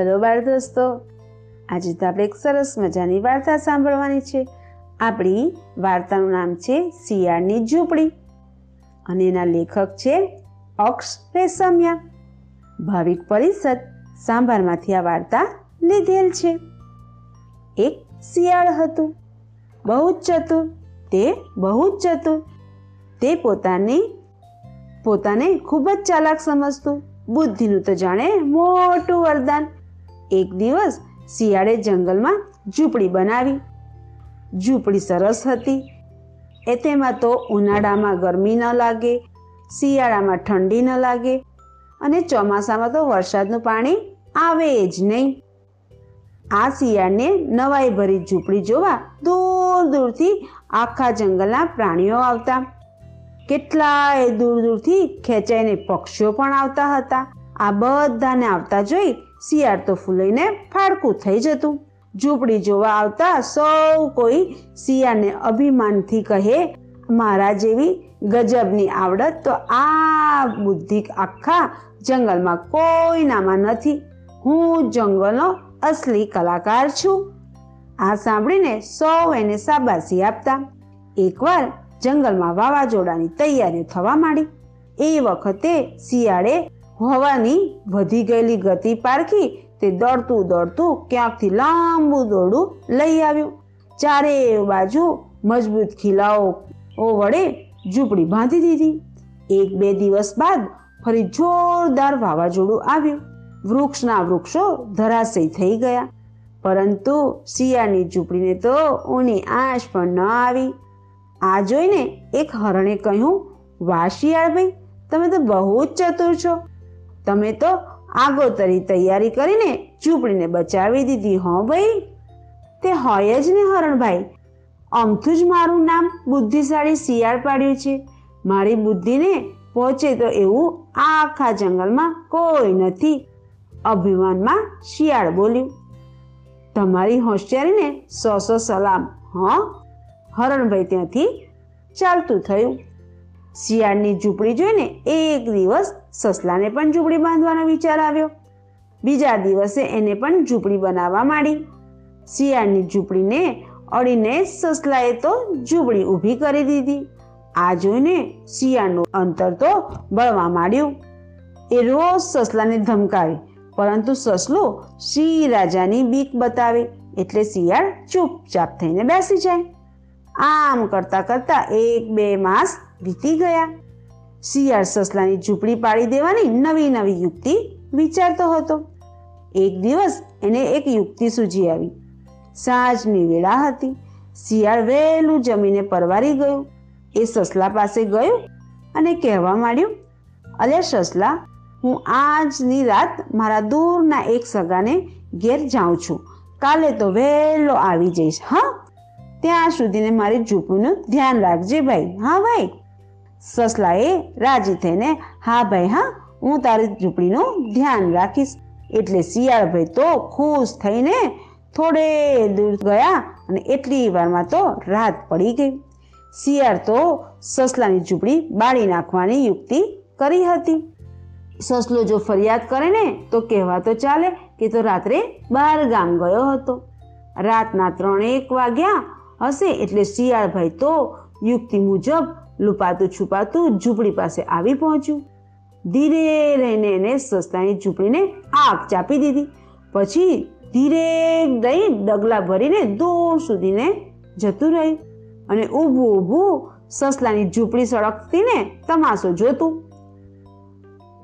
ચલો બાળ દોસ્તો. આજે તો આપણે એક સરસ મજાની વાર્તા સાંભળવાની છે. આપણી વાર્તાનું નામ છે શિયાળની ઝૂંપડી. અને એના લેખક છે અક્ષ રેશમિયા ભાવિક પરિષદ સાંભારમાંથી આ વાર્તા લીધેલ છે. એક શિયાળ હતું. બહુ જ ચતુર, તે બહુ જ ચતુર. તે પોતાની, પોતાને ખૂબ જ ચાલાક સમજતું. બુદ્ધિનું તો જાણે મોટું વરદાન. એક દિવસ શિયાળે જંગલમાં ઝૂંપડી બનાવી. ઝૂંપડી સરસ હતી. એ તેમાં તો ઉનાળામાં ગરમી ન લાગે, શિયાળામાં ઠંડી ન લાગે અને ચોમાસામાં તો વરસાદનું પાણી આવે જ નહીં. આ શિયાળને નવાઈ ભરી ઝૂંપડી જોવા દૂર દૂરથી આખા જંગલના પ્રાણીઓ આવતા. કેટલાય દૂર દૂરથી ખેંચાઈને પક્ષીઓ પણ આવતા હતા. આ બધાને આવતા જોઈ શિયાળ તો ફૂલાઈને ફાળકું થઈ જતું. ઝૂંપડી જોવા આવતા સૌ કોઈ શિયાળને અભિમાનથી કહે, મારા જેવી ગજબની આવડત તો આ બુદ્ધિ આખા જંગલમાં કોઈનામાં નથી. હું જંગલનો અસલી કલાકાર છું. આ સાંભળીને સૌ એને શાબાશી આપતા. એકવાર જંગલમાં વાવાઝોડાની તૈયારીઓ થવા માંડી. એ વખતે શિયાળે હવાની વધી ગયેલી ગતિ પારખી તે દોડતું દોડતું ક્યાંકથી લાંબુ દોરડું લઈ આવ્યું. ચારે બાજુ મજબૂત ખીલાઓ વડે ઝૂંપડી બાંધી દીધી. એક બે દિવસ બાદ ફરી જોરદાર વાવાઝોડું આવ્યું. વૃક્ષના વૃક્ષો ધરાશય થઈ ગયા. પરંતુ શિયાળની ઝૂંપડીને તો ઊની આશ પણ ન આવી. આ જોઈને એક હરણે કહ્યું, વાહ શિયાળભાઈ, તમે તો બહુ જ ચતુર છો. તમે તો આગોતરી તૈયારી કરીને ઝૂંપડીને બચાવી દીધી હો ભાઈ. તે હોય જ ને હરણભાઈ. અમથું જ મારું નામ બુદ્ધિશાળી શિયાળ પાડ્યું છે. મારી બુદ્ધિને પહોંચે તો એવું આખા જંગલમાં કોઈ નથી. અભિમાનમાં શિયાળ બોલ્યું. તમારી હોશિયારીને સો સો સલામ, હં. હરણભાઈ ત્યાંથી ચાલતું થયું. શિયાળની ઝૂંપડી જોઈને એક દિવસ સસલાને પણ ઝૂંપડી બાંધવાનો વિચાર આવ્યો. બીજા દિવસે એને પણ ઝૂંપડી બનાવવા માંડી. શિયાળની ઝૂંપડીને અડીને સસલાએ તો ઝૂંપડી ઊભી કરી દીધી. આ જોઈને શિયાળનું અંતર તો બળવા માંડ્યું. એ રોજ સસલાને ધમકાવે, પરંતુ સસલું સિંહ રાજાની બીક બતાવે, એટલે શિયાળ ચૂપચાપ થઈને બેસી જાય. આમ કરતા કરતા એક બે માસ વીતી ગયા. શિયાળ સસલાની ઝૂંપડી પાડી દેવાની નવી નવી યુક્તિ વિચારતો હતો. એક દિવસ એને એક યુક્તિ સૂજી આવી. સાંજની વેળા હતી. શિયાળ વહેલું જમીને પરવારી ગયું. એ સસલા પાસે ગયું અને કહેવા માંડ્યું અલે સસલા, હું આજની રાત મારા દૂરના એક સગાને ઘેર જાઉં છું. કાલે તો વહેલો આવી જઈશ. હા, ત્યાં સુધીને મારી ઝૂંપડીનું ધ્યાન રાખજે ભાઈ. હા ભાઈ. સસલાએ રાજી થઈને, હા ભાઈ, હા, હું તારી ઝૂંપડીનું ધ્યાન રાખીશ. એટલે શિયાળભાઈ તો ખુશ થઈને થોડે દૂર ગયા અને એટલી વારમાં તો રાત પડી ગઈ. શિયાળ તો સસલાની ઝૂંપડી બાળી નાખવાની યુક્તિ કરી હતી. સસલો જો ફરિયાદ કરે ને, તો કહેવા તો ચાલે કે તો રાત્રે બહાર ગામ ગયો હતો. રાતના ત્રણેક વાગ્યા હશે એટલે શિયાળભાઈ તો યુક્તિ મુજબ લુપાતું છુપાતું ઝૂંપડી પાસે આવી પહોંચ્યું. ધીરે રહીને એને સસ્તાની ઝૂંપડીને આગ ચાપી દીધી. પછી ધીરે દઈ ડગલા ભરીને દૂર સુધીને જતું રહ્યું અને ઊભું ઊભું સસલાની ઝૂંપડી સળગતીને તમાશો જોતું.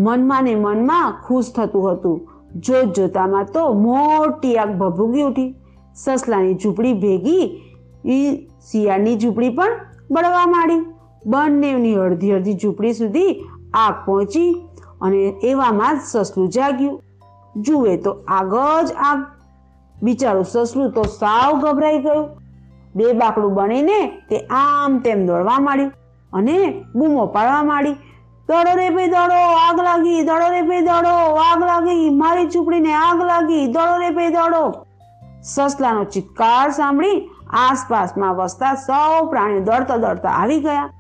મનમાં ને મનમાં ખુશ થતું હતું. જોત જોતામાં તો મોટી આગ ભભૂગી ઉઠી. સસલાની ઝૂંપડી ભેગી એ શિયાળની ઝૂંપડી પણ બળવા માંડી. બંનેની અડધી અડધી ઝૂંપડી સુધી આગ પહોંચી અને એવામાં જ સસલું જાગ્યું. જુએ તો આગ જ આગ. બિચારું સસલું તો સાવ ગભરાઈ ગયું. બે બાકડું બનીને તે આમ તેમ દોડવા માંડ્યું અને બૂમો પાડવા માંડી. દોડો રે ભાઈ, દોડો, આગ લાગી, દોડો રે ભાઈ, દોડો, આગ લાગી, મારી ઝૂંપડીને આગ લાગી, દોડો રે ભાઈ, દોડો. સસલાનો ચિત્કાર સાંભળી આસપાસમાં વસતા સૌ પ્રાણીઓ દોડતા દોડતા આવી ગયા.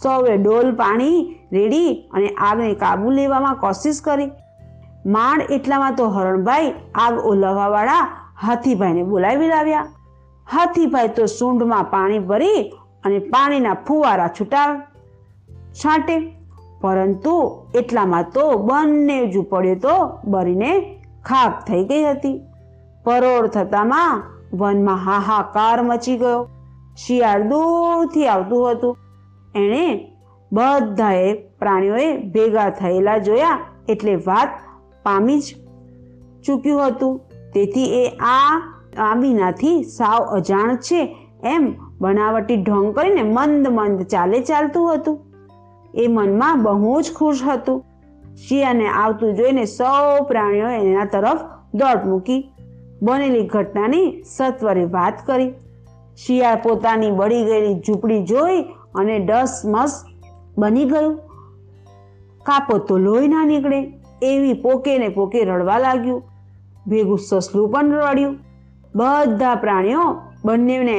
સૌએ ડોલ પાણી રેડી અને આગને કાબુ લેવામાં કોશિશ કરી. માંડ એટલામાં તો હરણભાઈ આગ ઓલવવાવાળા હાથીભાઈને બોલાવી લાવ્યા. હાથીભાઈ તો સૂંઢમાં પાણી ભરી અને પાણીના ફુવારા છૂટાવે છાંટે. પરંતુ એટલામાં તો બંને ઝૂંપડીઓ તો બરીને ખાક થઈ ગઈ હતી. પરોળ થતામાં વનમાં હાહાકાર મચી ગયો. શિયાળ દૂરથી આવતું હતું. એણે બધાએ પ્રાણીઓએ ભેગા થયેલા જોયા એટલે વાત પામી જ ચૂક્યું હતું. તેથી એ આ આમીનાથી સાવ અજાણ છે એમ બનાવટી ઢોંગ કરીને મંદ મંદ ચાલે ચાલતું હતું. એ મનમાં બહુ જ ખુશ હતું. શિયાને આવતું જોઈને સૌ પ્રાણીઓ એના તરફ દોડ મૂકી. બનેલી ઘટનાની સત્વરે વાત કરી. શિયાળ પોતાની બળી ગયેલી ઝૂંપડી જોઈ અને ડસ મસ બની ગયું. કાપો તો લોહી ના નીકળે. એવી પોકે ને પોકે રડવા લાગ્યું. ભેગું સસલું પણ રડ્યું. બધા પ્રાણીઓ બંનેને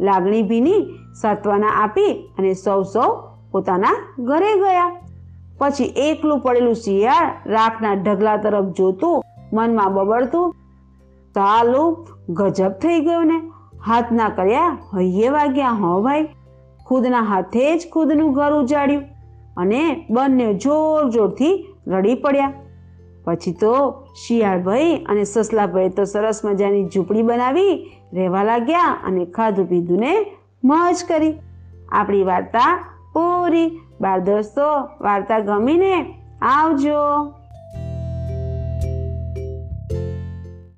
લાગણી ભીની સાત્વના આપી અને સૌ સૌ પોતાના ઘરે ગયા. પછી એકલું પડેલું શિયાળ રાખના ઢગલા તરફ જોતું, મનમાં બબડતું. તાલુ ગજબ થઈ ગયું ને હાથના કર્યા હૈયે વાગ્યા, હો ભાઈ. ખુદના હાથે જ ખુદનું ઘર ઉજાડ્યું અને બંને જોર જોરથી રડી પડ્યા. પછી તો શિયાળભાઈ અને સસલાભાઈ તો સરસ મજાની ઝૂંપડી બનાવી રહેવા લાગ્યા અને ખાધું પીધું ને મોજ કરી. આપણી વાર્તા પૂરી. બાળ દોસ્તો, વાર્તા ગમીને આવજો.